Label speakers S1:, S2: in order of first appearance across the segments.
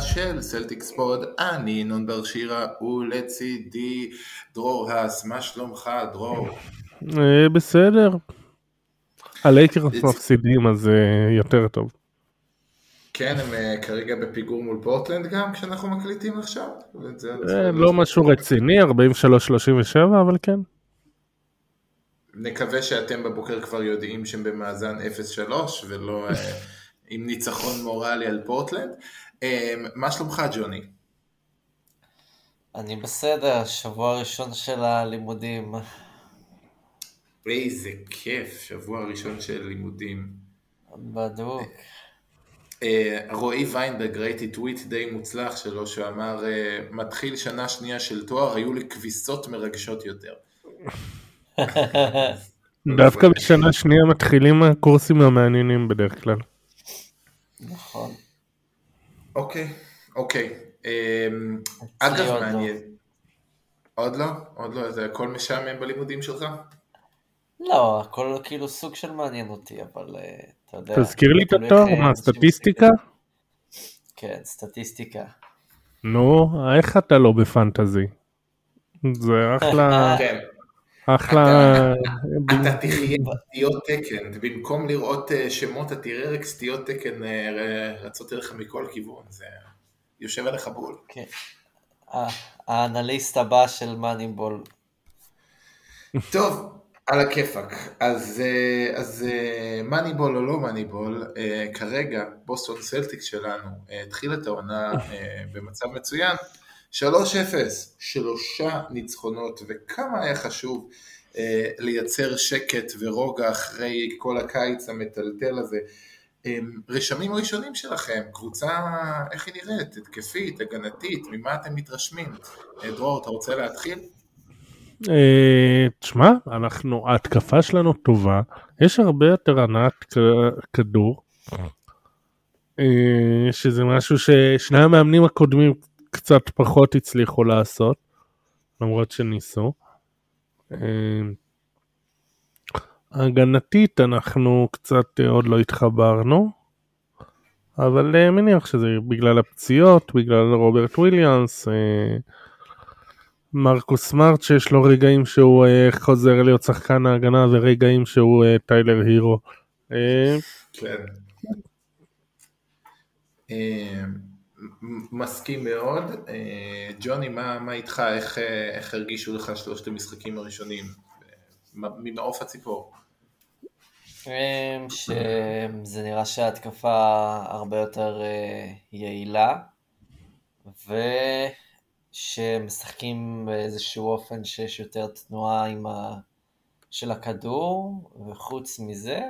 S1: של סלטיקס pod, אני ינון בר שירה ולצידי דרור האס, מה שלומך דרור?
S2: אה, בסדר. הלייקרס מפסידים אז אה, יותר טוב.
S1: כן, הם אה, כרגע בפיגור מול פורטלנד גם כשאנחנו מקליטים עכשיו?
S2: לא משהו רציני, 43-37 אבל כן.
S1: נקווה שאתם בבוקר כבר יודעים שהם במאזן 0-3 ולא עם ניצחון מורלי על פורטלנד. מה שלומך ג'וני?
S3: אני בסדר, שבוע ראשון של הלימודים.
S1: איזה כיף, שבוע ראשון של לימודים.
S3: בדיוק.
S1: רועי ויינברג, ראיתי טוויט די מוצלח שלו, שאמר, מתחיל שנה שנייה של תואר, היו לי כביסות מרגשות יותר.
S2: דווקא בשנה שנייה מתחילים הקורסים המעניינים בדרך כלל.
S3: נכון.
S1: אוקיי, אוקיי. אגב, מעניין. עוד לא? עוד לא? זה הכל משעמם בלימודים שלך?
S3: לא, הכל כאילו סוג של מעניין אותי, אבל אתה יודע.
S2: תזכיר לי את התואר, מה, סטטיסטיקה?
S3: כן, סטטיסטיקה.
S2: נו, איך אתה לא בפנטזי? זה אחלה...
S1: כן.
S2: אחלה...
S1: אתה תחיה סטיות תקן, במקום לראות שמות אתה תראה רק סטיות תקן רצות אליך מכל כיוון, זה יושב עליך בול.
S3: כן. האנליסט הבא של מאניבול.
S1: טוב, על הכיפאק. אז, אז מאניבול או לא מאניבול, כרגע בוסטון סלטיקס שלנו התחיל את העונה במצב מצוין. 3-0, שלושה ניצחונות, וכמה היה חשוב אה, לייצר שקט ורוגע אחרי כל הקיץ המטלטל הזה. אה, רשמים ראשונים שלכם, קבוצה, איך היא נראית? התקפית, הגנתית, ממה אתם מתרשמים? אה, דרור, אתה רוצה להתחיל?
S2: תשמע, אנחנו, ההתקפה שלנו טובה, יש הרבה יותר הנעת כדור, שזה משהו ששני המאמנים הקודמים קצת פחות הצליחו לעשות, למרות שניסו. הגנתית אנחנו קצת עוד לא התחברנו, אבל מניח שזה בגלל הפציעות, בגלל רוברט וויליאנס, מרקוס סמארט שיש לו רגעים שהוא חוזר להיות שחקן ההגנה ורגעים שהוא טיילר הירו.
S1: כן. מסכים מאוד. ג'וני, מה, מה איתך? איך, איך הרגישו לך שלושת המשחקים הראשונים? ממעוף הציפור.
S3: שזה נראה שההתקפה הרבה יותר יעילה, ושמשחקים באיזשהו אופן שיש יותר תנועה עם ה... של הכדור, וחוץ מזה,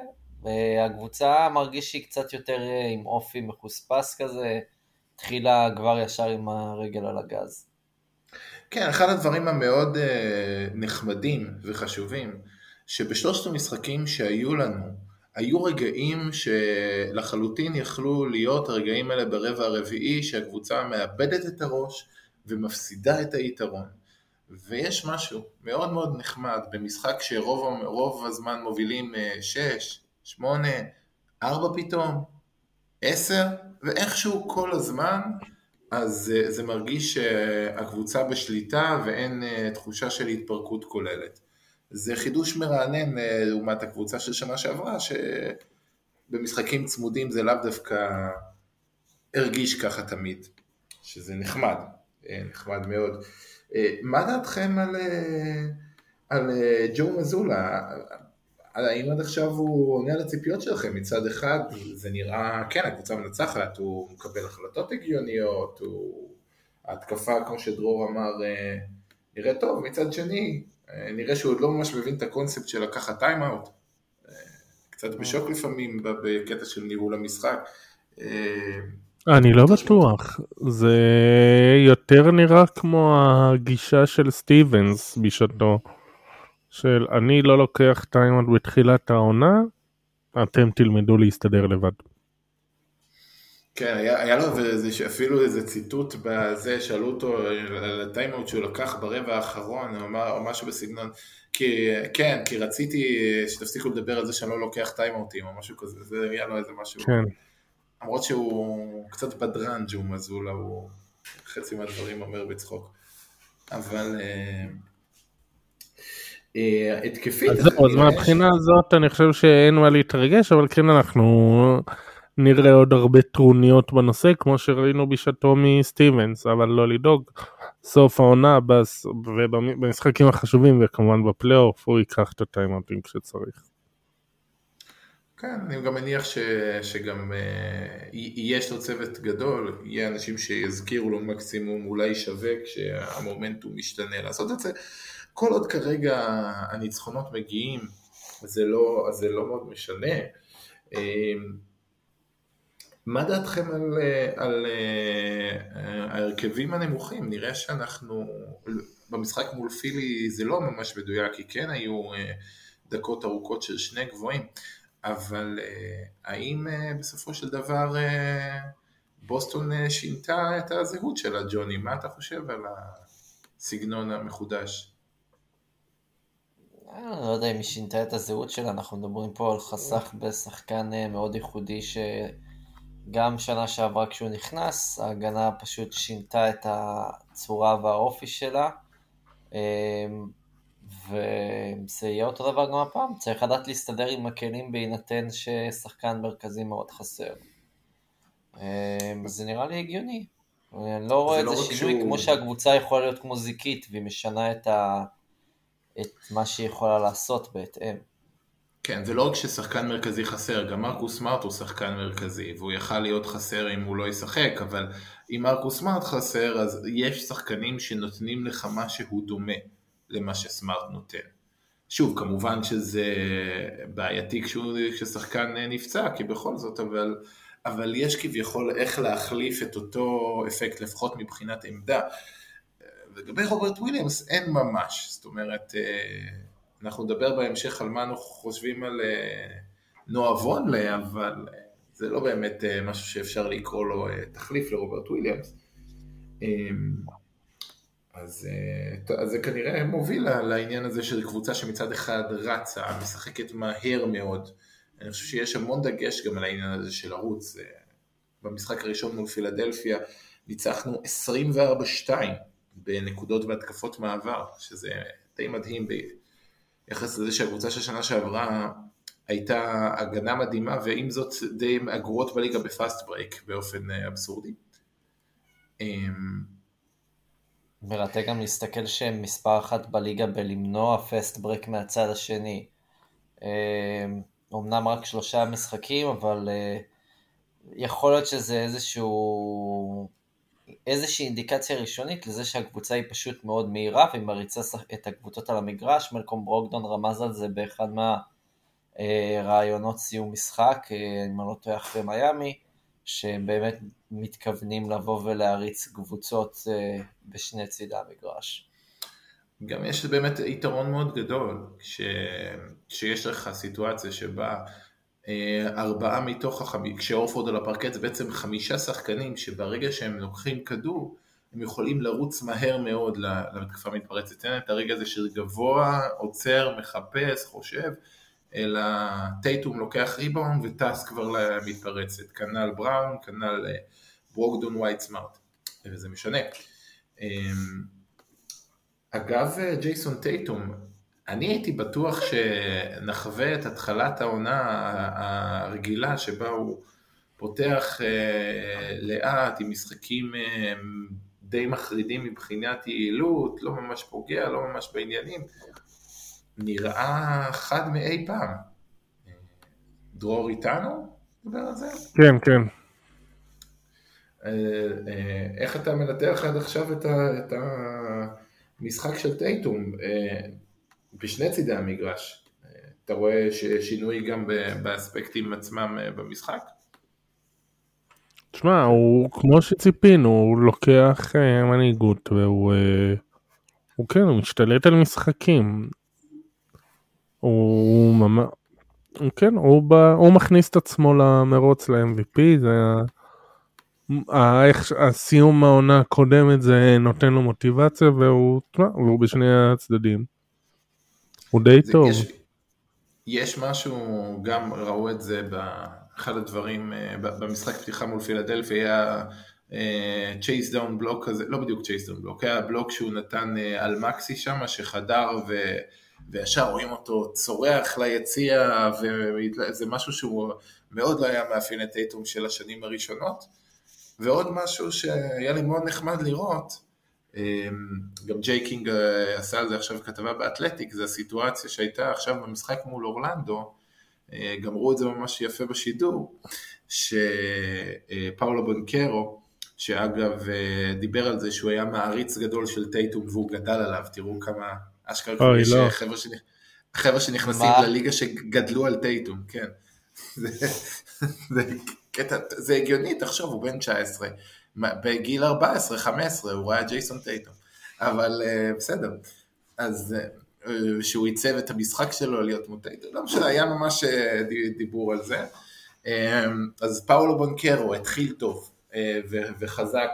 S3: הקבוצה מרגיש שהיא קצת יותר עם אופי מחוספס כזה, התחילה כבר ישר עם הרגל על הגז.
S1: כן, אחד הדברים המאוד נחמדים וחשובים, שבשלושת המשחקים שהיו לנו, היו רגעים שלחלוטין יכלו להיות הרגעים האלה ברבע הרביעי, שהקבוצה מאבדת את הראש ומפסידה את היתרון. ויש משהו מאוד מאוד נחמד במשחק שרוב הזמן מובילים 6, 8, 4 פתאום, 10, ואיכשהו כל הזמן, אז זה מרגיש שהקבוצה בשליטה ואין תחושה של התפרקות כוללת. זה חידוש מרענן לעומת הקבוצה של שנה שעברה, שבמשחקים צמודים זה לאו דווקא הרגיש ככה תמיד, שזה נחמד, נחמד מאוד. מה דעתכם על, על ג'ו מאזולה? האם עד עכשיו הוא עונה על הציפיות שלכם? מצד אחד זה נראה, כן, הקבוצה מנצחת, הוא מקבל החלטות הגיוניות, הוא... ההתקפה, כמו שדרור אמר, נראה טוב, מצד שני, נראה שהוא עוד לא ממש מבין את הקונספט של לקחת timeout. קצת בשוק לפעמים בקטע של ניהול המשחק.
S2: אני לא בטוח, זה יותר נראה כמו הגישה של סטיבנס בשעתו. של אני לא לוקח timeout בתחילת העונה, אתם תלמדו להסתדר לבד.
S1: כן, היה, היה לו איזה, אפילו איזה ציטוט בזה, שאלו אותו על ה timeout שהוא לקח ברבע האחרון, או, משהו בסגנון, כי, כן, כי רציתי שתפסיקו לדבר על זה שאני לא לוקח טיימאוטים, או משהו כזה, זה היה לו איזה משהו.
S2: כן.
S1: למרות שהוא קצת בדרן ג'ו מזולה, הוא חצי מהדברים אומר בצחוק. אבל אה, התקפית...
S2: אז זהו, אז מהבחינה הזאת אני חושב שאין מה להתרגש, אבל כן אנחנו נראה עוד הרבה טרוניות בנושא, כמו שראינו בשעתו מסטיבנס, אבל לא לדאוג. סוף העונה ובמשחקים החשובים וכמובן בפלייאוף הוא ייקח את הטיימאוטים כשצריך.
S1: כן, אני גם מניח ש, שגם uh, יש לו צוות גדול, יהיה אנשים שיזכירו לו מקסימום, אולי ישווק כשהמומנטום משתנה לעשות את זה. כל עוד כרגע הניצחונות מגיעים, זה לא, זה לא מאוד משנה. Uh, מה דעתכם על, על uh, ההרכבים הנמוכים? נראה שאנחנו, במשחק מול פילי זה לא ממש מדויק, כי כן היו uh, דקות ארוכות של שני גבוהים. אבל אה, האם אה, בסופו של דבר אה, בוסטון שינתה את הזהות שלה, ג'וני? מה אתה חושב על הסגנון המחודש?
S3: אני לא יודע אם היא שינתה את הזהות שלה, אנחנו מדברים פה על חסך בשחקן מאוד ייחודי שגם שנה שעברה כשהוא נכנס, ההגנה פשוט שינתה את הצורה והאופי שלה. וזה יהיה אותו דבר גם הפעם, צריך לדעת להסתדר עם הכלים בהינתן ששחקן מרכזי מאוד חסר. זה נראה לי הגיוני. אני לא רואה לא זה שינוי שהוא... כמו שהקבוצה יכולה להיות כמו זיקית והיא משנה את, ה... את מה שהיא יכולה לעשות בהתאם.
S1: כן, זה לא רק ששחקן מרכזי חסר, גם מרקוס סמארט הוא שחקן מרכזי, והוא יכל להיות חסר אם הוא לא ישחק, אבל אם מרקוס סמארט חסר, אז יש שחקנים שנותנים לך משהו דומה. למה שסמארט נותן. שוב, כמובן שזה בעייתי כששחקן נפצע, כי בכל זאת, אבל, אבל יש כביכול איך להחליף את אותו אפקט, לפחות מבחינת עמדה. לגבי רוברט וויליאמס אין ממש, זאת אומרת, אה, אנחנו נדבר בהמשך על מה אנחנו חושבים על אה, נועה וונלה, אבל אה, זה לא באמת משהו שאפשר לקרוא לו תחליף לרוברט וויליאמס. אז, אה, אז זה כנראה מוביל לעניין הזה של קבוצה שמצד אחד רצה, משחקת מהר מאוד. אני חושב שיש המון דגש גם על העניין הזה של לרוץ. אה, במשחק הראשון מול פילדלפיה ניצחנו 24-2 בנקודות והתקפות מעבר, שזה די מדהים ביחס לזה שהקבוצה של שנה שעברה הייתה הגנה מדהימה, ועם זאת די הגרועות בליגה ב fast break באופן אה, אבסורדי. אמ,
S3: מרתק גם להסתכל שהם מספר אחת בליגה בלמנוע פסט ברק מהצד השני. אומנם רק שלושה משחקים, אבל אה, יכול להיות שזה איזשהו... איזושהי אינדיקציה ראשונית לזה שהקבוצה היא פשוט מאוד מהירה והיא מריצה את הקבוצות על המגרש, מלקום ברוקדון רמז על זה באחד מהרעיונות סיום משחק, אה, אם אני לא טועה אחרי מיאמי, שהם באמת מתכוונים לבוא ולהריץ קבוצות אה, בשני צידי המגרש.
S1: גם יש באמת יתרון מאוד גדול ש... שיש לך סיטואציה שבה אה, ארבעה מתוך החמישה, כשאורפורד על הפרקט זה בעצם חמישה שחקנים שברגע שהם לוקחים כדור הם יכולים לרוץ מהר מאוד למתקפה מתפרצת. אין את הרגע הזה של גבוה, עוצר, מחפש, חושב, אלא טייטום לוקח ריבאונד וטס כבר למתפרצת, כנ"ל בראון, כנ"ל אה, ברוקדון ווייט סמארט, וזה משנה. אמ, אגב ג'ייסון טייטום, אני הייתי בטוח שנחווה את התחלת העונה הרגילה שבה הוא פותח אה, לאט עם משחקים אה, די מחרידים מבחינת יעילות, לא ממש פוגע, לא ממש בעניינים, נראה חד מאי פעם. דרור איתנו? דבר על זה?
S2: כן, כן.
S1: אה, איך אתה מנתח עד עכשיו את, המשחק של טייטום בשני צידי המגרש? אתה רואה שינוי גם באספקטים עצמם במשחק?
S2: תשמע, הוא כמו שציפינו, הוא לוקח מנהיגות והוא הוא כן, הוא משתלט על משחקים. הוא ממש, כן, הוא, בא, הוא מכניס את עצמו למרוץ ל-MVP, זה איך הסיום העונה הקודמת זה נותן לו מוטיבציה והוא, תשמע, והוא בשני הצדדים. הוא די טוב.
S1: יש, יש משהו, גם ראו את זה אחד הדברים במשחק פתיחה מול פילדלפיה היה chase down block כזה, לא בדיוק chase down block, היה בלוק שהוא נתן על מקסי שם שחדר ו... וישר רואים אותו צורח ליציע וזה משהו שהוא מאוד לא היה מאפיין את טייטום של השנים הראשונות ועוד משהו שהיה לי מאוד נחמד לראות גם ג'יי קינג אה, עשה על זה עכשיו כתבה באתלטיק, זה הסיטואציה שהייתה עכשיו במשחק מול אורלנדו, אה, גמרו את זה ממש יפה בשידור, שפאולו בונקרו, שאגב אה, דיבר על זה שהוא היה מעריץ גדול של טייטום והוא גדל עליו, תראו כמה אשכרה יש לא. חבר'ה שנכ... חבר'ה שנכנסים מה? לליגה שגדלו על טייטום, כן. זה, זה, קטע, זה הגיוני, תחשוב, הוא בן 19, בגיל 14-15 הוא ראה ג'ייסון טייטום, אבל uh, בסדר, אז uh, שהוא עיצב את המשחק שלו להיות כמו טייטום, לא משנה, היה ממש uh, דיבור על זה. אז פאולו בונקרו התחיל טוב וחזק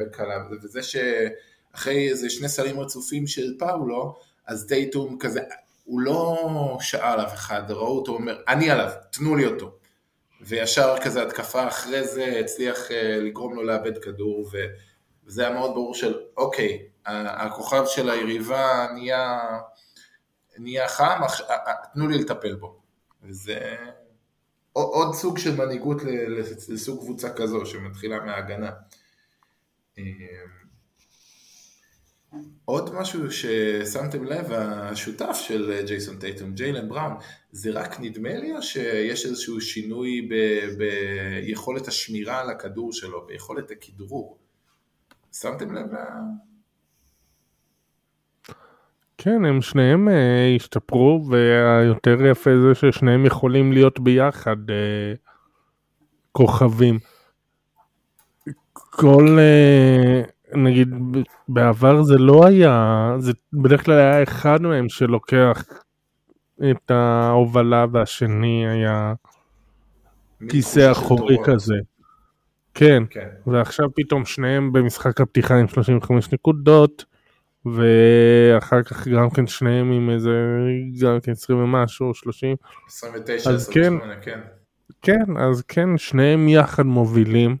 S1: וקלה, וזה שאחרי איזה שני סלים רצופים של פאולו, אז טייטום כזה, הוא לא שאל אף אחד, ראו אותו אומר, אני עליו, תנו לי אותו. וישר כזה התקפה אחרי זה הצליח אה, לגרום לו לאבד כדור, וזה היה מאוד ברור של אוקיי, הכוכב של היריבה נהיה, נהיה חם, תנו לי לטפל בו. וזה עוד סוג של מנהיגות לסוג קבוצה כזו שמתחילה מההגנה. אה, עוד משהו ששמתם לב, השותף של ג'ייסון טייטום, ג'יילן בראון, זה רק נדמה לי או שיש איזשהו שינוי ב- ביכולת השמירה על הכדור שלו, ביכולת הכדרור? שמתם לב?
S2: כן, הם שניהם uh, השתפרו, והיותר יפה זה ששניהם יכולים להיות ביחד uh, כוכבים. כל... Uh, נגיד בעבר זה לא היה, זה בדרך כלל היה אחד מהם שלוקח את ההובלה והשני היה כיסא אחורי כזה. כן, כן, ועכשיו פתאום שניהם במשחק הפתיחה עם 35 נקודות ואחר כך גם כן שניהם עם איזה גם כן 20 ומשהו 30
S1: 29 אז 28 כן, כן.
S2: כן אז כן שניהם יחד מובילים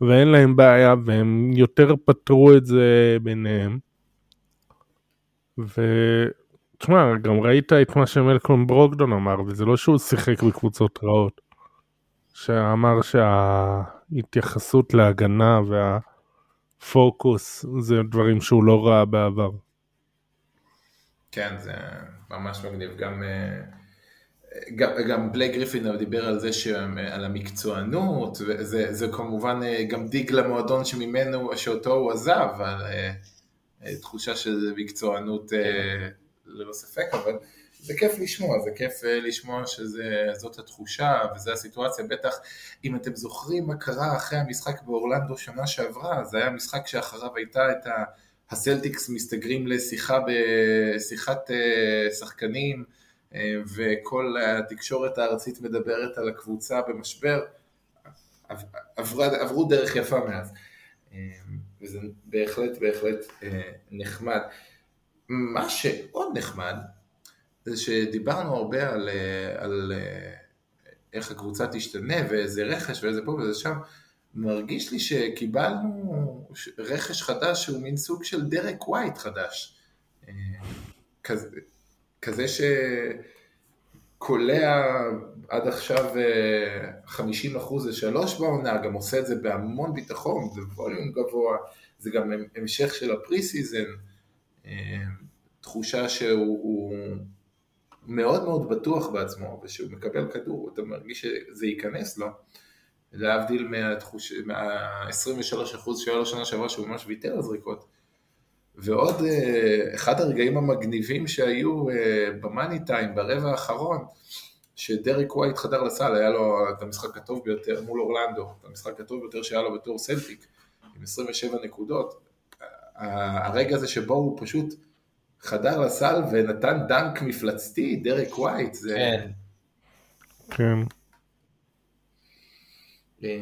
S2: ואין להם בעיה והם יותר פתרו את זה ביניהם. ותשמע, גם ראית את מה שמלקום ברוקדון אמר, וזה לא שהוא שיחק בקבוצות רעות. שאמר שההתייחסות להגנה והפוקוס זה דברים שהוא לא ראה בעבר.
S1: כן, זה ממש מגניב. גם uh... גם, גם בלייק גריפין דיבר על זה, על המקצוענות, וזה זה כמובן אה, גם דיג למועדון שממנו, שאותו הוא עזב, על אה, אה, תחושה של מקצוענות ללא ספק, אבל זה כיף לשמוע, זה כיף לשמוע שזאת התחושה וזו הסיטואציה, בטח אם אתם זוכרים מה קרה אחרי המשחק באורלנדו שנה שעברה, זה היה משחק שאחריו הייתה את הסלטיקס מסתגרים לשיחה בשיחת שחקנים, וכל התקשורת הארצית מדברת על הקבוצה במשבר, עברו, עברו דרך יפה מאז. וזה בהחלט בהחלט אה, נחמד. מה שעוד נחמד, זה שדיברנו הרבה על, אה, על אה, איך הקבוצה תשתנה ואיזה רכש ואיזה פה ואיזה שם, מרגיש לי שקיבלנו רכש חדש שהוא מין סוג של דרק ווייט חדש. כזה, כזה שקולע עד עכשיו 50 אה, אחוז לשלוש בעונה, גם עושה את זה בהמון ביטחון, זה ווליום גבוה, זה גם המשך של ה pre season, אה, תחושה שהוא מאוד מאוד בטוח בעצמו, ושהוא מקבל כדור, אתה מרגיש שזה ייכנס לו, להבדיל מה-23 אחוז שהיה לו שנה שעברה שהוא ממש ויתר על זריקות. ועוד אה, אחד הרגעים המגניבים שהיו אה, ב money time ברבע האחרון, שדריק ווייט חדר לסל, היה לו את המשחק הטוב ביותר מול אורלנדו, את המשחק הטוב ביותר שהיה לו בתור סלטיק, עם 27 נקודות. הרגע הזה שבו הוא פשוט חדר לסל ונתן דנק מפלצתי, דריק ווייט, זה... כן.
S2: כן.
S1: אה,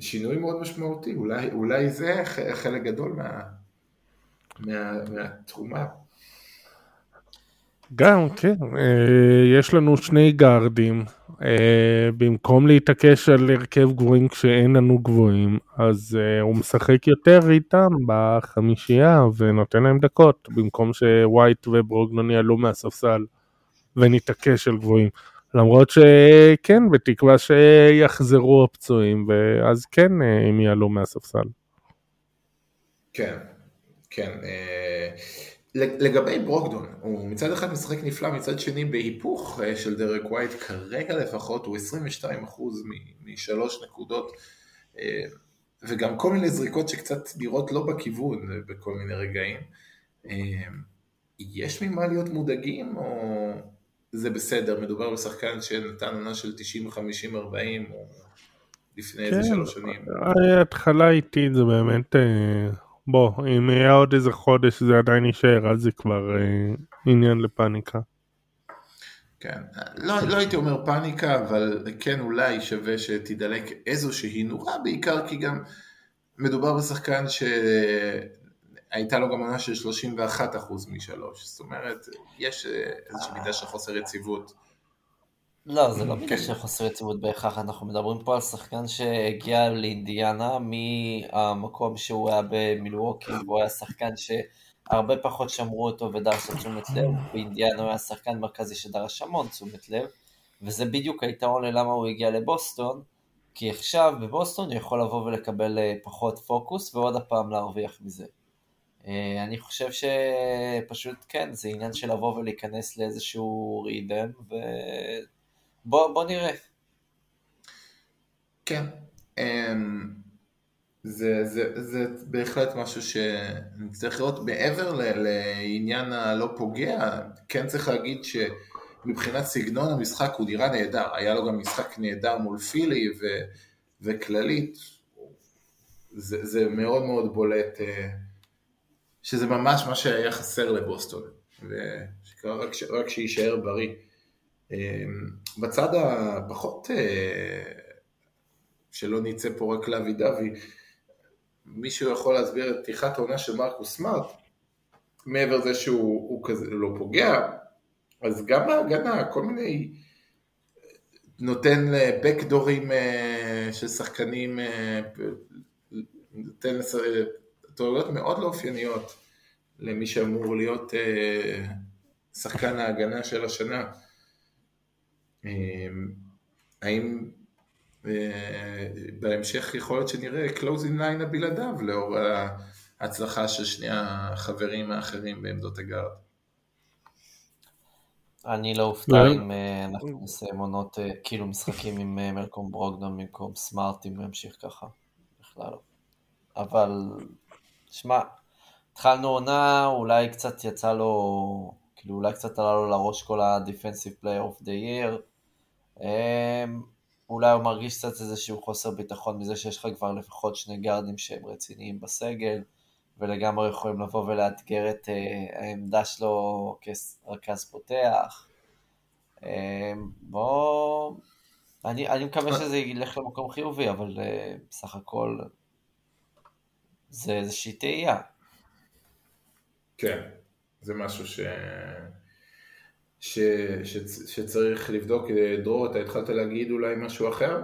S1: שינוי מאוד משמעותי, אולי, אולי זה חלק גדול מה... מה, מהתרומה.
S2: גם, כן, אה, יש לנו שני גארדים, אה, במקום להתעקש על הרכב גבוהים כשאין לנו גבוהים, אז אה, הוא משחק יותר איתם בחמישייה ונותן להם דקות, במקום שווייט וברוגנון יעלו מהספסל ונתעקש על גבוהים. למרות שכן, בתקווה שיחזרו הפצועים, ואז כן הם יעלו מהספסל.
S1: כן, כן. לגבי ברוקדון, הוא מצד אחד משחק נפלא, מצד שני בהיפוך אה, של דרק ווייט, כרגע לפחות הוא 22% משלוש נקודות, אה, וגם כל מיני זריקות שקצת נראות לא בכיוון אה, בכל מיני רגעים. יש ממה להיות מודאגים, או זה בסדר, מדובר בשחקן שנתן עונה של 90-50-40, או לפני איזה כן, שלוש שנים.
S2: ההתחלה איטית זה באמת בוא, אם יהיה עוד איזה חודש זה עדיין יישאר, אז זה כבר אה, עניין לפאניקה.
S1: כן, לא, לא הייתי אומר פאניקה, אבל כן אולי שווה שתדלק איזושהי נורה, בעיקר כי גם מדובר בשחקן שהייתה לו גם עונה של 31% משלוש, זאת אומרת, יש איזושהי מידה של חוסר יציבות.
S3: לא, זה לא בגלל כן. חוסר יציבות בהכרח, אנחנו מדברים פה על שחקן שהגיע לאינדיאנה מהמקום שהוא היה במילווקי, והוא היה שחקן שהרבה פחות שמרו אותו ודרש תשומת לב, באינדיאנה הוא היה שחקן מרכזי שדרש המון תשומת לב, וזה בדיוק היתרון ללמה הוא הגיע לבוסטון, כי עכשיו בבוסטון הוא יכול לבוא ולקבל אה, פחות פוקוס ועוד הפעם להרוויח מזה. אה, אני חושב שפשוט כן, זה עניין של לבוא ולהיכנס לאיזשהו רידם, ו... בוא, בוא נראה.
S1: כן. אמ, זה, זה, זה בהחלט משהו שנצטרך לראות מעבר לעניין הלא פוגע, כן צריך להגיד שמבחינת סגנון המשחק הוא נראה נהדר, היה לו גם משחק נהדר מול פילי ו, וכללית, זה, זה מאוד מאוד בולט אה, שזה ממש מה שהיה חסר לבוסטון, ורק שיישאר בריא. אמ, בצד הפחות, אה, שלא נצא פה רק לאבי דווי, מישהו יכול להסביר את פתיחת העונה של מרקוס סמארט, מעבר לזה שהוא כזה לא פוגע, אז גם ההגנה, כל מיני, נותן בקדורים אה, של שחקנים, אה, נותן טעויות מאוד לא אופייניות למי שאמור להיות שחקן ההגנה של השנה. אמ, האם אה, בהמשך יכול להיות שנראה closing line הבלעדיו לאור ההצלחה של שני החברים האחרים בעמדות הגארד?
S3: אני לא אופתע אם אה, אנחנו נסיים עונות, אה, כאילו משחקים עם מלקום ברוגדון במקום סמארט אם ימשיך ככה, בכלל לא. אבל, שמע, התחלנו עונה, אולי קצת יצא לו, כאילו אולי קצת עלה לו לראש כל ה-Defensive Player of the Year, אולי הוא מרגיש קצת איזשהו חוסר ביטחון מזה שיש לך כבר לפחות שני גארדים שהם רציניים בסגל, ולגמרי יכולים לבוא ולאתגר את uh, העמדה שלו כרכז פותח. Um, בוא... אני, אני מקווה שזה ילך למקום חיובי, אבל uh, בסך הכל זה איזושהי תהייה.
S1: כן, זה משהו ש... ש, ש, שצריך לבדוק, דרור, אתה התחלת להגיד אולי משהו אחר?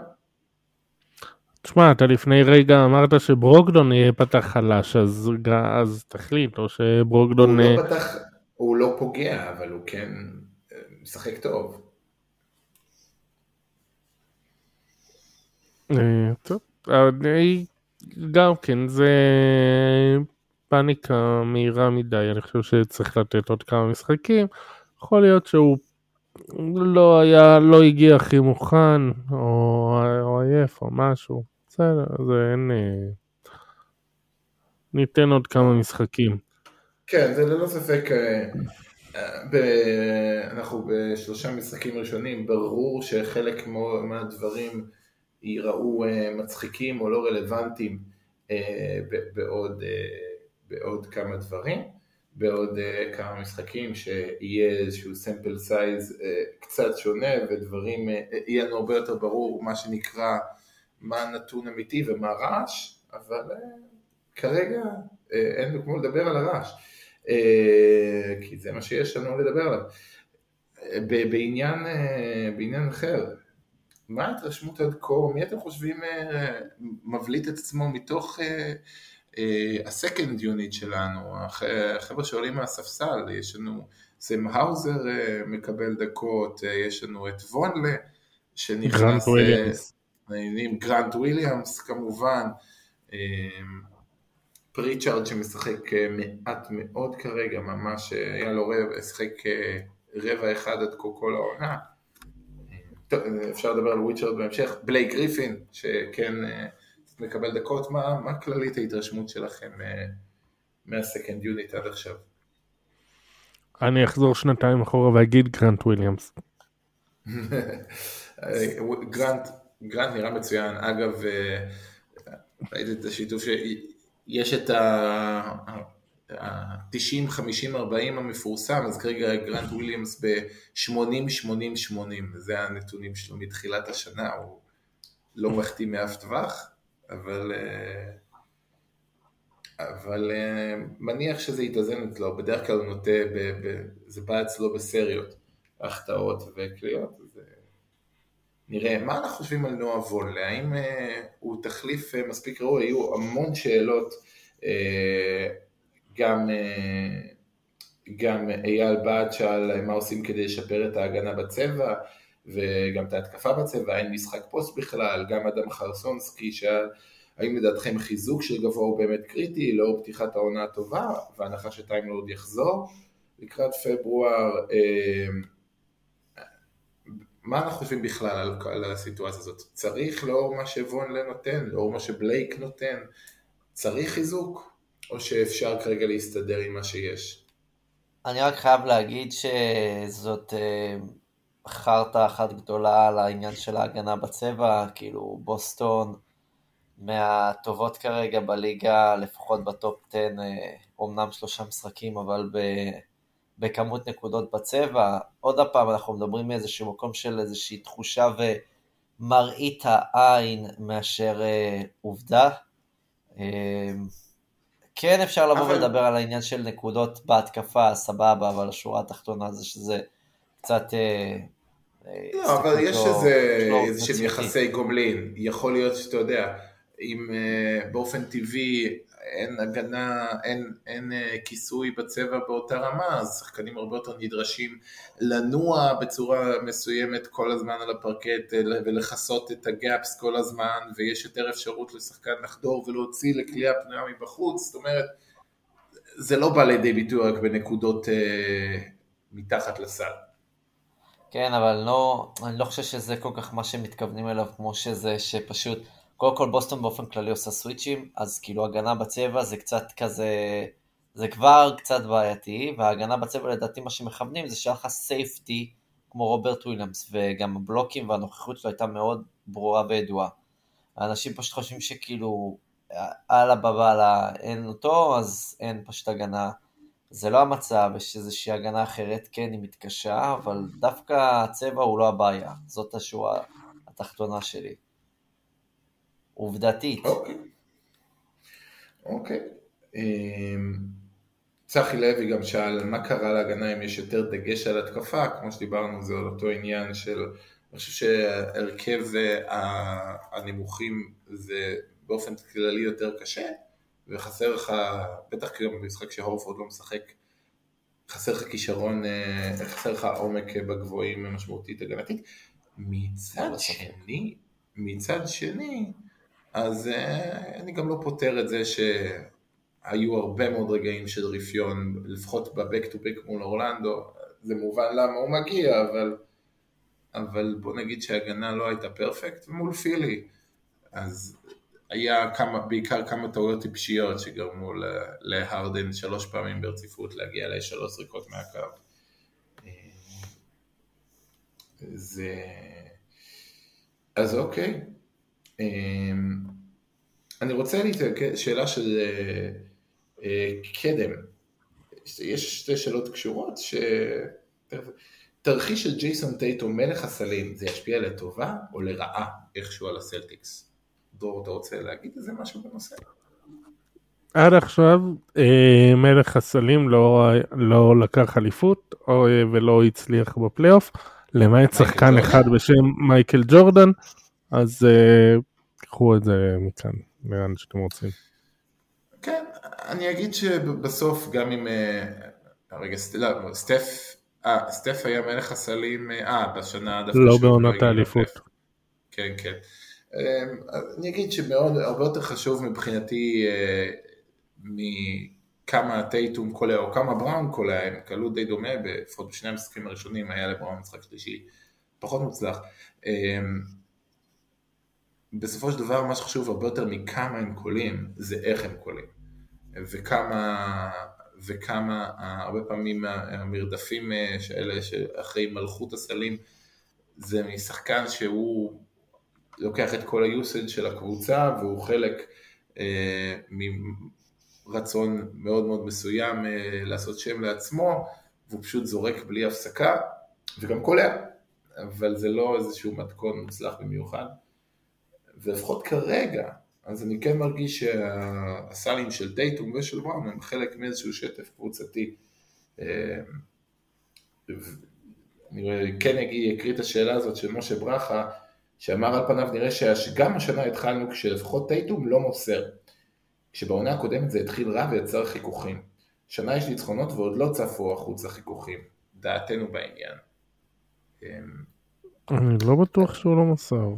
S2: תשמע, אתה לפני רגע אמרת שברוקדון יהיה פתח חלש, אז, אז תחליט, או שברוקדון...
S1: הוא לא פתח, הוא לא פוגע, אבל הוא כן אה, משחק טוב.
S2: אה, טוב, גם כן, זה פאניקה מהירה מדי, אני חושב שצריך לתת עוד כמה משחקים. יכול להיות שהוא לא היה, לא הגיע הכי מוכן, או, או עייף או משהו. בסדר, זה אין... אה, ניתן עוד כמה משחקים.
S1: כן, זה ללא ספק, אה, ב... אנחנו בשלושה משחקים ראשונים, ברור שחלק מהדברים ייראו אה, מצחיקים או לא רלוונטיים בעוד, בעוד כמה דברים. בעוד uh, כמה משחקים שיהיה איזשהו סמפל סייז uh, קצת שונה ודברים, uh, יהיה לנו הרבה יותר ברור מה שנקרא מה נתון אמיתי ומה רעש, אבל uh, כרגע uh, אין לו כמו לדבר על הרעש, uh, כי זה מה שיש לנו לדבר עליו. בעניין, uh, בעניין אחר, מה ההתרשמות עד כה? מי אתם חושבים מבליט את עצמו מתוך הסקנד יוניט שלנו? החבר'ה שעולים מהספסל, יש לנו סם האוזר מקבל דקות, יש לנו את וונלה שנכנס... גרנט וויליאמס. גרנט וויליאמס כמובן. פריצ'ארד שמשחק אה, מעט מאוד כרגע, ממש אה, היה לו רבע, שחק אה, רבע אחד עד כה כל העונה. אפשר לדבר על פריצ'ארד בהמשך. בלייק גריפין, שכן מקבל דקות, מה, מה כללית ההתרשמות שלכם מה second unit עד עכשיו?
S2: אני אחזור שנתיים אחורה ואגיד גרנט וויליאמס.
S1: גרנט, גרנט נראה מצוין, אגב, ראיתי את השיתוף יש את ה-90, 50, 40 המפורסם, אז כרגע גרנט וויליאמס ב-80, 80, 80, זה הנתונים שלו מתחילת השנה, הוא לא מחטיא מאף טווח, אבל, אבל מניח שזה יתאזן אצלו, בדרך כלל הוא נוטה, ב, ב, זה בא אצלו בסריות, החטאות וקליעות, אז נראה, מה אנחנו חושבים על נועה וונלה? האם אה, הוא תחליף אה, מספיק ראוי? היו המון שאלות, אה, גם, אה, גם אייל בת שאל מה עושים כדי לשפר את ההגנה בצבע, וגם את ההתקפה בצבע, אין משחק פוסט בכלל, גם אדם חרסונסקי שאל האם לדעתכם חיזוק של גבוה הוא באמת קריטי לאור פתיחת העונה הטובה, והנחה שטיימלורד יחזור לקראת פברואר. אה, מה אנחנו חושבים בכלל על, על הסיטואציה הזאת? צריך לאור מה שוונלה נותן, לאור מה שבלייק נותן, צריך חיזוק? או שאפשר כרגע להסתדר עם מה שיש?
S3: אני רק חייב להגיד שזאת אה, חרטא אחת גדולה על העניין של ההגנה בצבע, כאילו בוסטון מהטובות כרגע בליגה, לפחות בטופ 10, אומנם אה, שלושה משחקים, אבל ב... בכמות נקודות בצבע. עוד פעם, אנחנו מדברים מאיזשהו מקום של איזושהי תחושה ומראית העין מאשר אה, עובדה. אה, כן אפשר לבוא אבל... ולדבר על העניין של נקודות בהתקפה, סבבה, אבל השורה התחתונה זה שזה קצת... אה,
S1: לא, אה, אבל יש איזה, איזה שהם יחסי גומלין. יכול להיות שאתה יודע, אם אה, באופן טבעי אין הגנה, אין, אין כיסוי בצבע באותה רמה, אז שחקנים הרבה יותר נדרשים לנוע בצורה מסוימת כל הזמן על הפרקט ולכסות את הגאפס כל הזמן, ויש יותר אפשרות לשחקן לחדור ולהוציא לכלייה פנויה מבחוץ, זאת אומרת, זה לא בא לידי ביטוי רק בנקודות אה, מתחת לסל.
S3: כן, אבל לא, אני לא חושב שזה כל כך מה שמתכוונים אליו, כמו שזה שפשוט... קודם כל בוסטון באופן כללי עושה סוויצ'ים, אז כאילו הגנה בצבע זה קצת כזה, זה כבר קצת בעייתי, וההגנה בצבע לדעתי מה שמכוונים זה שהיה לך safety כמו רוברט וויליאמס, וגם הבלוקים והנוכחות שלו הייתה מאוד ברורה וידועה. האנשים פשוט חושבים שכאילו אללה באב אללה אין אותו, אז אין פשוט הגנה. זה לא המצב, יש איזושהי הגנה אחרת, כן, היא מתקשה, אבל דווקא הצבע הוא לא הבעיה, זאת השורה התחתונה שלי. עובדתית.
S1: אוקיי. אוקיי. אמ, צחי לוי גם שאל מה קרה להגנה אם יש יותר דגש על התקפה, כמו שדיברנו זה על אותו עניין של, אני חושב שהרכב הנמוכים זה באופן כללי יותר קשה, וחסר לך, בטח גם במשחק שהורפורד לא משחק, חסר לך כישרון, אה, חסר לך עומק בגבוהים משמעותית הגנתית. מצד שני, מצד שני, אז אה, אני גם לא פותר את זה שהיו הרבה מאוד רגעים של רפיון, לפחות בבק טו בק מול אורלנדו, זה מובן למה הוא מגיע, אבל, אבל בוא נגיד שההגנה לא הייתה פרפקט, ומול פילי, אז היה כמה, בעיקר כמה טעויות טיפשיות שגרמו להרדן שלוש פעמים ברציפות להגיע לשלוש זריקות מהקו. אה, זה... אז אוקיי, אמ, אני רוצה להתעקד, שאלה של אה, אה, קדם. יש שתי שאלות קשורות, ש... תרחיש של ג'ייסון טייטו מלך הסלים, זה ישפיע לטובה או לרעה איכשהו על הסלטיקס? דור, אתה רוצה להגיד איזה משהו בנושא?
S2: עד עכשיו אה, מלך הסלים לא, לא לקח אליפות ולא הצליח בפלייאוף. למעט שחקן אחד בשם מייקל ג'ורדן, אז קחו את זה מכאן, לאן שאתם רוצים.
S1: כן, אני אגיד שבסוף גם אם, רגע, לא, סטף, אה, סטף היה מלך הסלים, אה, בשנה
S2: דווקא לא בעונת האליפות.
S1: כן, כן. אני אגיד שמאוד, הרבה יותר חשוב מבחינתי מכמה טייטום קולע או כמה בראון קולע, הם קלו די דומה, לפחות בשני המשחקים הראשונים היה לבראון משחק שלישי פחות מוצלח. בסופו של דבר מה שחשוב הרבה יותר מכמה הם קולים, זה איך הם קולים. וכמה, וכמה הרבה פעמים המרדפים האלה שאחרי מלכות הסלים, זה משחקן שהוא לוקח את כל היוסד של הקבוצה והוא חלק אה, מרצון מאוד מאוד מסוים אה, לעשות שם לעצמו, והוא פשוט זורק בלי הפסקה, וגם קולע, אבל זה לא איזשהו מתכון מוצלח במיוחד. ולפחות כרגע, אז אני כן מרגיש שהסלים של טייטום ושל בראון הם חלק מאיזשהו שטף קבוצתי. אה, אני כן אקריא את השאלה הזאת של משה ברכה, שאמר על פניו נראה שגם השנה התחלנו כשלפחות טייטום לא מוסר. כשבעונה הקודמת זה התחיל רע ויצר חיכוכים. שנה יש ניצחונות ועוד לא צפו החוצה חיכוכים. דעתנו בעניין.
S2: אמ, אני לא בטוח שהוא לא מסר.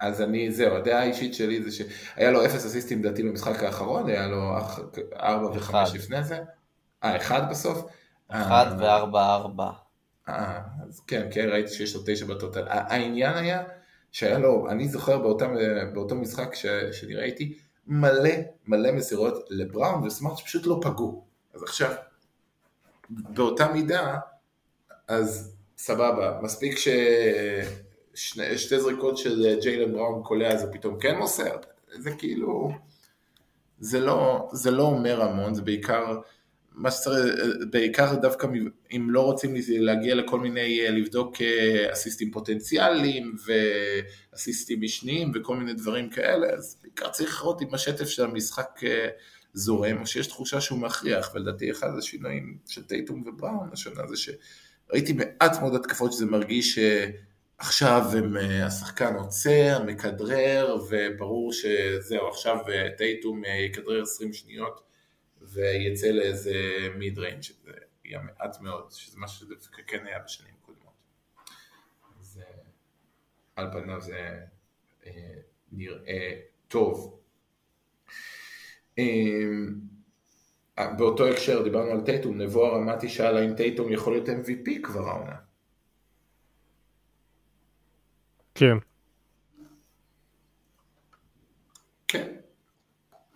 S1: אז אני, זהו, הדעה האישית שלי זה שהיה לו אפס אסיסטים דעתי במשחק האחרון, היה לו ארבע וחמש לפני זה. אה, אחד בסוף?
S3: אחד אה, וארבע ארבע.
S1: אה, אז כן, כן, ראיתי שיש לו תשע בטוטל. העניין היה שהיה לו, אני זוכר באותם, באותו משחק ש, שאני ראיתי, מלא מלא מסירות לבראון וסמארט שפשוט לא פגעו. אז עכשיו, באותה מידה, אז סבבה, מספיק ששתי זריקות של ג'יילן בראון קולע זה פתאום כן מוסר, זה כאילו, זה לא, זה לא אומר המון, זה בעיקר מה שצריך, בעיקר דווקא אם לא רוצים להגיע לכל מיני, אה, לבדוק אה, אסיסטים פוטנציאליים ואסיסטים משניים וכל מיני דברים כאלה, אז בעיקר צריך לראות אם השטף של המשחק אה, זורם, או שיש תחושה שהוא מכריח, ולדעתי אחד השינויים של טייטום ובראון השנה זה שראיתי מעט מאוד התקפות שזה מרגיש שעכשיו הם, השחקן עוצר, מכדרר, וברור שזהו, עכשיו טייטום יכדרר 20 שניות. ויצא לאיזה mid range שזה יהיה מעט מאוד, שזה משהו שדווקא כן היה בשנים קודמות. אז אה, על פניו זה אה, נראה טוב. אמ, אה, באותו הקשר דיברנו על טייטום, נבו הרמתי שאלה אם טייטום יכול להיות MVP כבר העונה.
S2: כן.
S1: כן,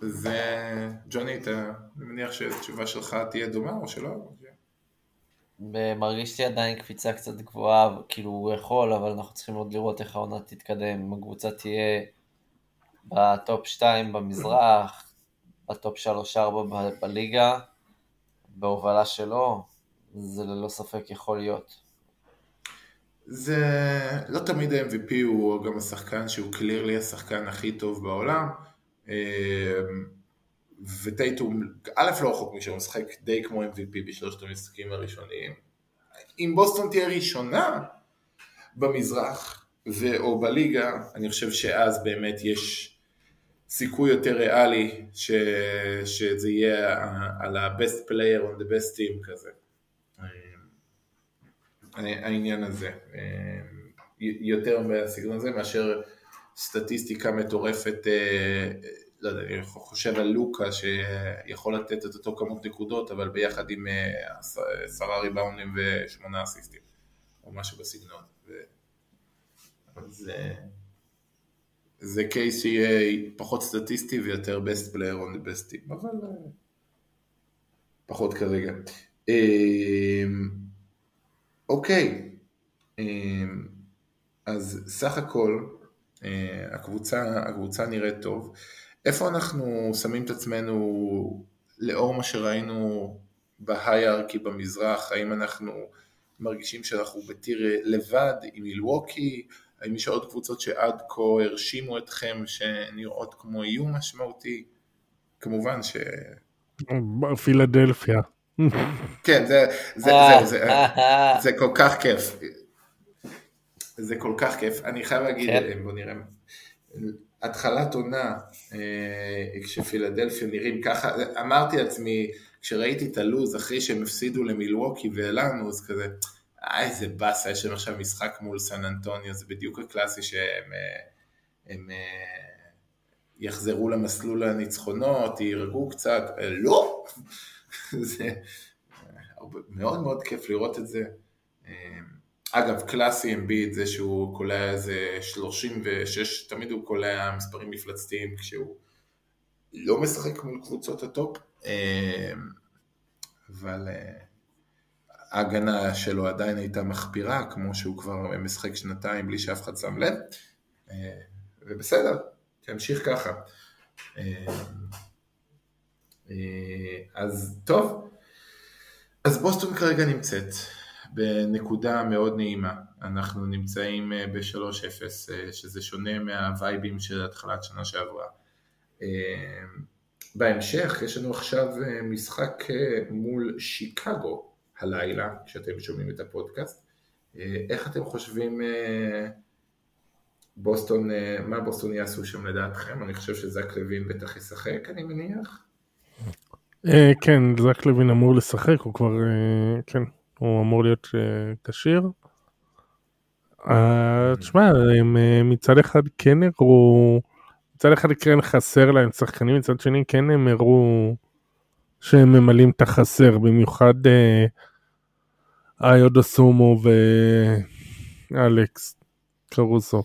S1: וג'וני, אתה מניח שהתשובה שלך תהיה דומה או שלא?
S3: מרגיש לי עדיין קפיצה קצת גבוהה, כאילו הוא יכול, אבל אנחנו צריכים עוד לראות איך העונה תתקדם. אם הקבוצה תהיה ב top 2 במזרח, ב top 3-4 בליגה, בהובלה שלו, זה ללא ספק יכול להיות.
S1: זה לא תמיד ה-MVP הוא גם השחקן שהוא קלירלי השחקן הכי טוב בעולם. אמ, וטייטום, א' לא רחוק משם, משחק די כמו MVP בשלושת המשחקים הראשונים. אם בוסטון תהיה ראשונה במזרח ו- או בליגה, אני חושב שאז באמת יש סיכוי יותר ריאלי ש- שזה יהיה על ה-best player on the best team כזה. אמ, העניין הזה. אמ, יותר בסגנון הזה מאשר סטטיסטיקה מטורפת, אה, לא יודע, אני חושב על לוקה שיכול לתת את אותו כמות נקודות, אבל ביחד עם אה, עשרה ריבאונים ושמונה אסיסטים, או משהו בסגנון. זה, זה קייס שיהיה פחות סטטיסטי ויותר best player on the best team, אבל אה, פחות כרגע. אוקיי, אז סך הכל אה, הקבוצה, הקבוצה נראית טוב. איפה אנחנו שמים את עצמנו לאור מה שראינו בהיי-ארקי במזרח, האם אנחנו מרגישים שאנחנו בטיר לבד עם מילווקי, האם יש עוד קבוצות שעד כה הרשימו אתכם שנראות כמו איום משמעותי? כמובן ש...
S2: פילדלפיה.
S1: כן, זה, זה, זה, זה, זה כל כך כיף. זה כל כך כיף, אני חייב להגיד, כן. בוא נראה, התחלת עונה, כשפילדלפיה נראים ככה, אמרתי לעצמי, כשראיתי את הלוז אחרי שהם הפסידו למילווקי ואלנו, אז כזה, אה, איזה באסה, יש להם עכשיו משחק מול סן אנטוניו, זה בדיוק הקלאסי שהם הם, יחזרו למסלול הניצחונות, יירגעו קצת, לא, זה מאוד מאוד כיף לראות את זה. אגב, קלאסי אמביד זה שהוא קולע איזה 36, תמיד הוא קולע מספרים מפלצתיים כשהוא לא משחק מול קבוצות ה top, אבל ההגנה שלו עדיין הייתה מחפירה, כמו שהוא כבר משחק שנתיים בלי שאף אחד שם לב, ובסדר, תמשיך ככה. אז טוב, אז בוסטון כרגע נמצאת בנקודה מאוד נעימה, אנחנו נמצאים ב-3-0, שזה שונה מהווייבים של התחלת שנה שעברה. בהמשך יש לנו עכשיו משחק מול שיקגו הלילה, כשאתם שומעים את הפודקאסט. איך אתם חושבים בוסטון, מה בוסטון יעשו שם לדעתכם? אני חושב שזק לוין בטח ישחק, אני מניח.
S2: כן, זק לוין אמור לשחק, הוא כבר, כן, הוא אמור להיות כשיר. תשמע, מצד אחד כן הראו, מצד אחד כן חסר להם שחקנים, מצד שני כן הם הראו שהם ממלאים את החסר, במיוחד איודו סומו ואלכס קרוסו.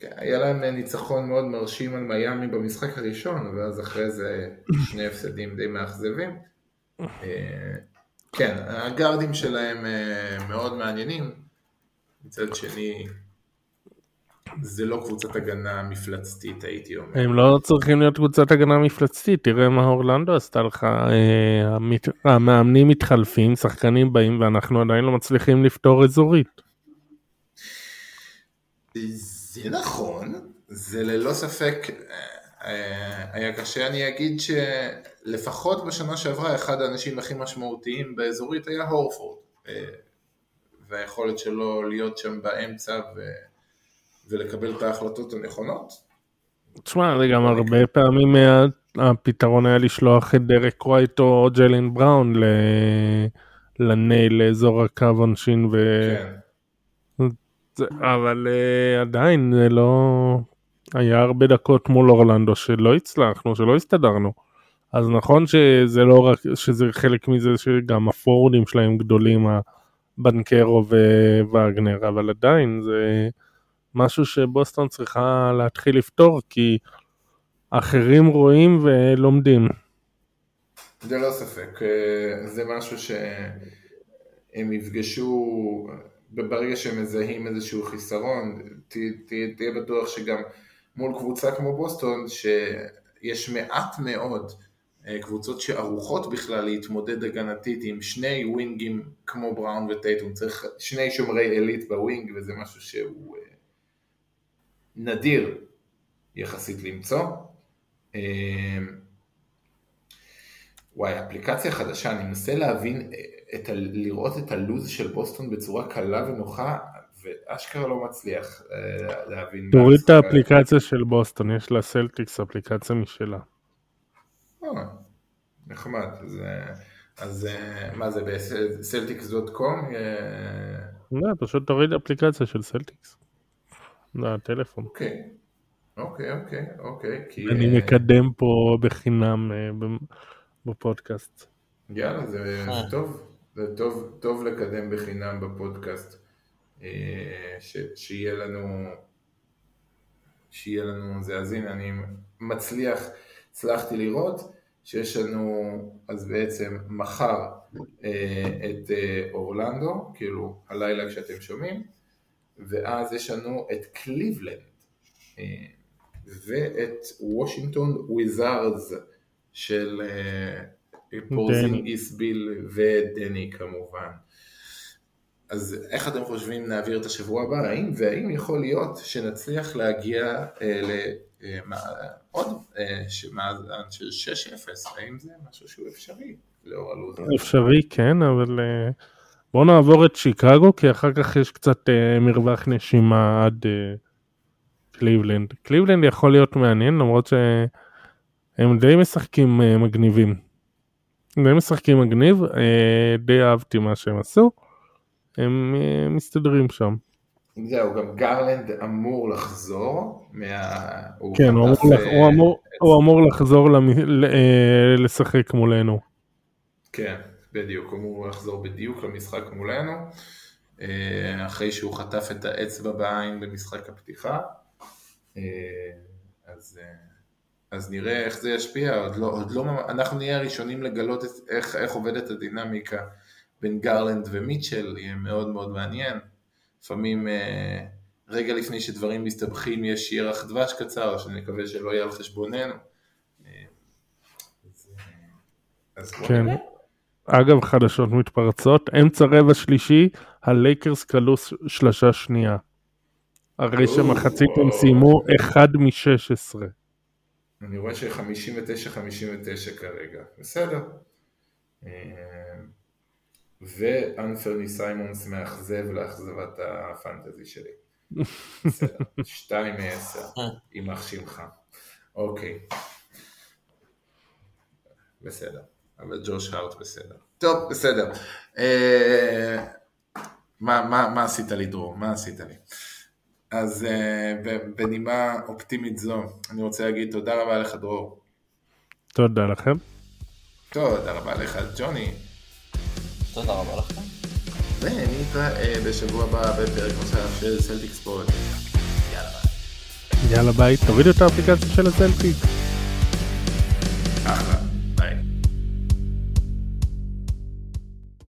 S1: כן, היה להם ניצחון מאוד מרשים על מיאמי במשחק הראשון, ואז אחרי זה שני הפסדים די מאכזבים. כן, הגארדים שלהם מאוד מעניינים, מצד שני זה לא קבוצת הגנה מפלצתית הייתי אומר.
S2: הם לא צריכים להיות קבוצת הגנה מפלצתית, תראה מה אורלנדו עשתה לך, המאמנים מתחלפים, שחקנים באים ואנחנו עדיין לא מצליחים לפתור אזורית.
S1: זה נכון, זה ללא ספק היה קשה, אני אגיד שלפחות בשנה שעברה אחד האנשים הכי משמעותיים באזורית היה הורפורד והיכולת שלו להיות שם באמצע ו... ולקבל את ההחלטות הנכונות.
S2: תשמע, זה גם הרבה פעמים הפתרון היה לשלוח את דרק ווייט או ג'לין בראון לנייל לאזור הקו עונשין ו... כן. אבל uh, עדיין זה לא... היה הרבה דקות מול אורלנדו שלא הצלחנו, שלא הסתדרנו. אז נכון שזה לא רק, שזה חלק מזה שגם הפורדים שלהם גדולים, הבנקרו ווגנר, אבל עדיין זה משהו שבוסטון צריכה להתחיל לפתור, כי אחרים רואים ולומדים.
S1: זה ללא ספק, אה, זה משהו שהם יפגשו, ברגע שהם מזהים איזשהו חיסרון, תהיה בטוח שגם מול קבוצה כמו בוסטון, שיש מעט מאוד אה, קבוצות שערוכות בכלל להתמודד הגנתית עם שני ווינגים כמו בראון וטייטום, צריך שני שומרי עילית ב wing וזה משהו שהוא אה, נדיר יחסית למצוא. וואי, אפליקציה חדשה, אני מנסה להבין, את ה, לראות את הלו"ז של בוסטון בצורה קלה ונוחה, ואשכרה לא מצליח uh, להבין.
S2: תוריד את האפליקציה של בוסטון, יש לה סלטיקס אפליקציה משלה.
S1: Oh, נחמד, אז, אז מה זה, בסלטיקס.קום?
S2: לא, פשוט תוריד אפליקציה של סלטיקס. לטלפון.
S1: אוקיי, אוקיי, אוקיי, אוקיי.
S2: אני מקדם פה בחינם בפודקאסט.
S1: יאללה, זה טוב, זה טוב, טוב לקדם בחינם בפודקאסט. ש, שיהיה לנו, שיהיה לנו זה. אז הנה, אני מצליח, הצלחתי לראות שיש לנו אז בעצם מחר אה, את אה, אורלנדו, כאילו הלילה כשאתם שומעים, ואז יש לנו את קליבלנד אה, ואת וושינגטון וויזארדס של פורזינגיס, ביל ודני כמובן. אז איך אתם חושבים נעביר את השבוע הבא? האם והאם יכול להיות שנצליח להגיע אה, לעוד אה, מאזן של 6-0? האם זה משהו שהוא אפשרי לאור הלו"ז?
S2: אפשרי כן, אבל אה, בואו נעבור את שיקגו, כי אחר כך יש קצת uh, מרווח נשימה עד uh, קליבלנד. קליבלנד יכול להיות מעניין, למרות שהם די משחקים uh, מגניבים. די משחקים מגניב, uh, די אהבתי מה שהם עשו. הם uh, מסתדרים שם.
S1: זהו, גם גרלנד אמור לחזור. מה...
S2: כן, הוא, אמור, לח... הוא, אמור, הוא אמור לחזור למ... לשחק מולנו.
S1: כן. בדיוק, הוא אמור לחזור בדיוק למשחק מולנו, אה, אחרי שהוא חטף את האצבע בעין במשחק הפתיחה. אה, אז, אה, אז נראה איך זה ישפיע, עוד לא, עוד לא, אנחנו נהיה הראשונים לגלות איך, איך עובדת הדינמיקה בין גרלנד ומיטשל, יהיה מאוד מאוד מעניין. לפעמים רגע לפני שדברים מסתבכים יש ירח דבש קצר, שאני מקווה שלא יהיה על חשבוננו.
S2: אז, אז כן. אגב חדשות מתפרצות, אמצע רבע שלישי, הלייקרס כלו שלושה שנייה. הרי שמחצית הם סיימו 1 מ-16.
S1: אני רואה ש-59-59 כרגע, בסדר. ואנפרני סיימונס מאכזב לאכזבת הפנטזי שלי. בסדר, 2 מ-10, יימח שמך. אוקיי. בסדר. אבל ג'וש הארט בסדר. טוב, בסדר. אה, מה עשית לי דרור? מה עשית לי? אז אה, בנימה אופטימית זו, אני רוצה להגיד תודה רבה לך דרור.
S2: תודה לכם.
S1: תודה רבה לך ג'וני.
S3: תודה רבה לכם.
S1: ונתראה בשבוע הבא בפרק נוסף של סלטיק ספורט. יאללה
S2: ביי. יאללה ביי, תורידו את האפליקציה של הסלטיק.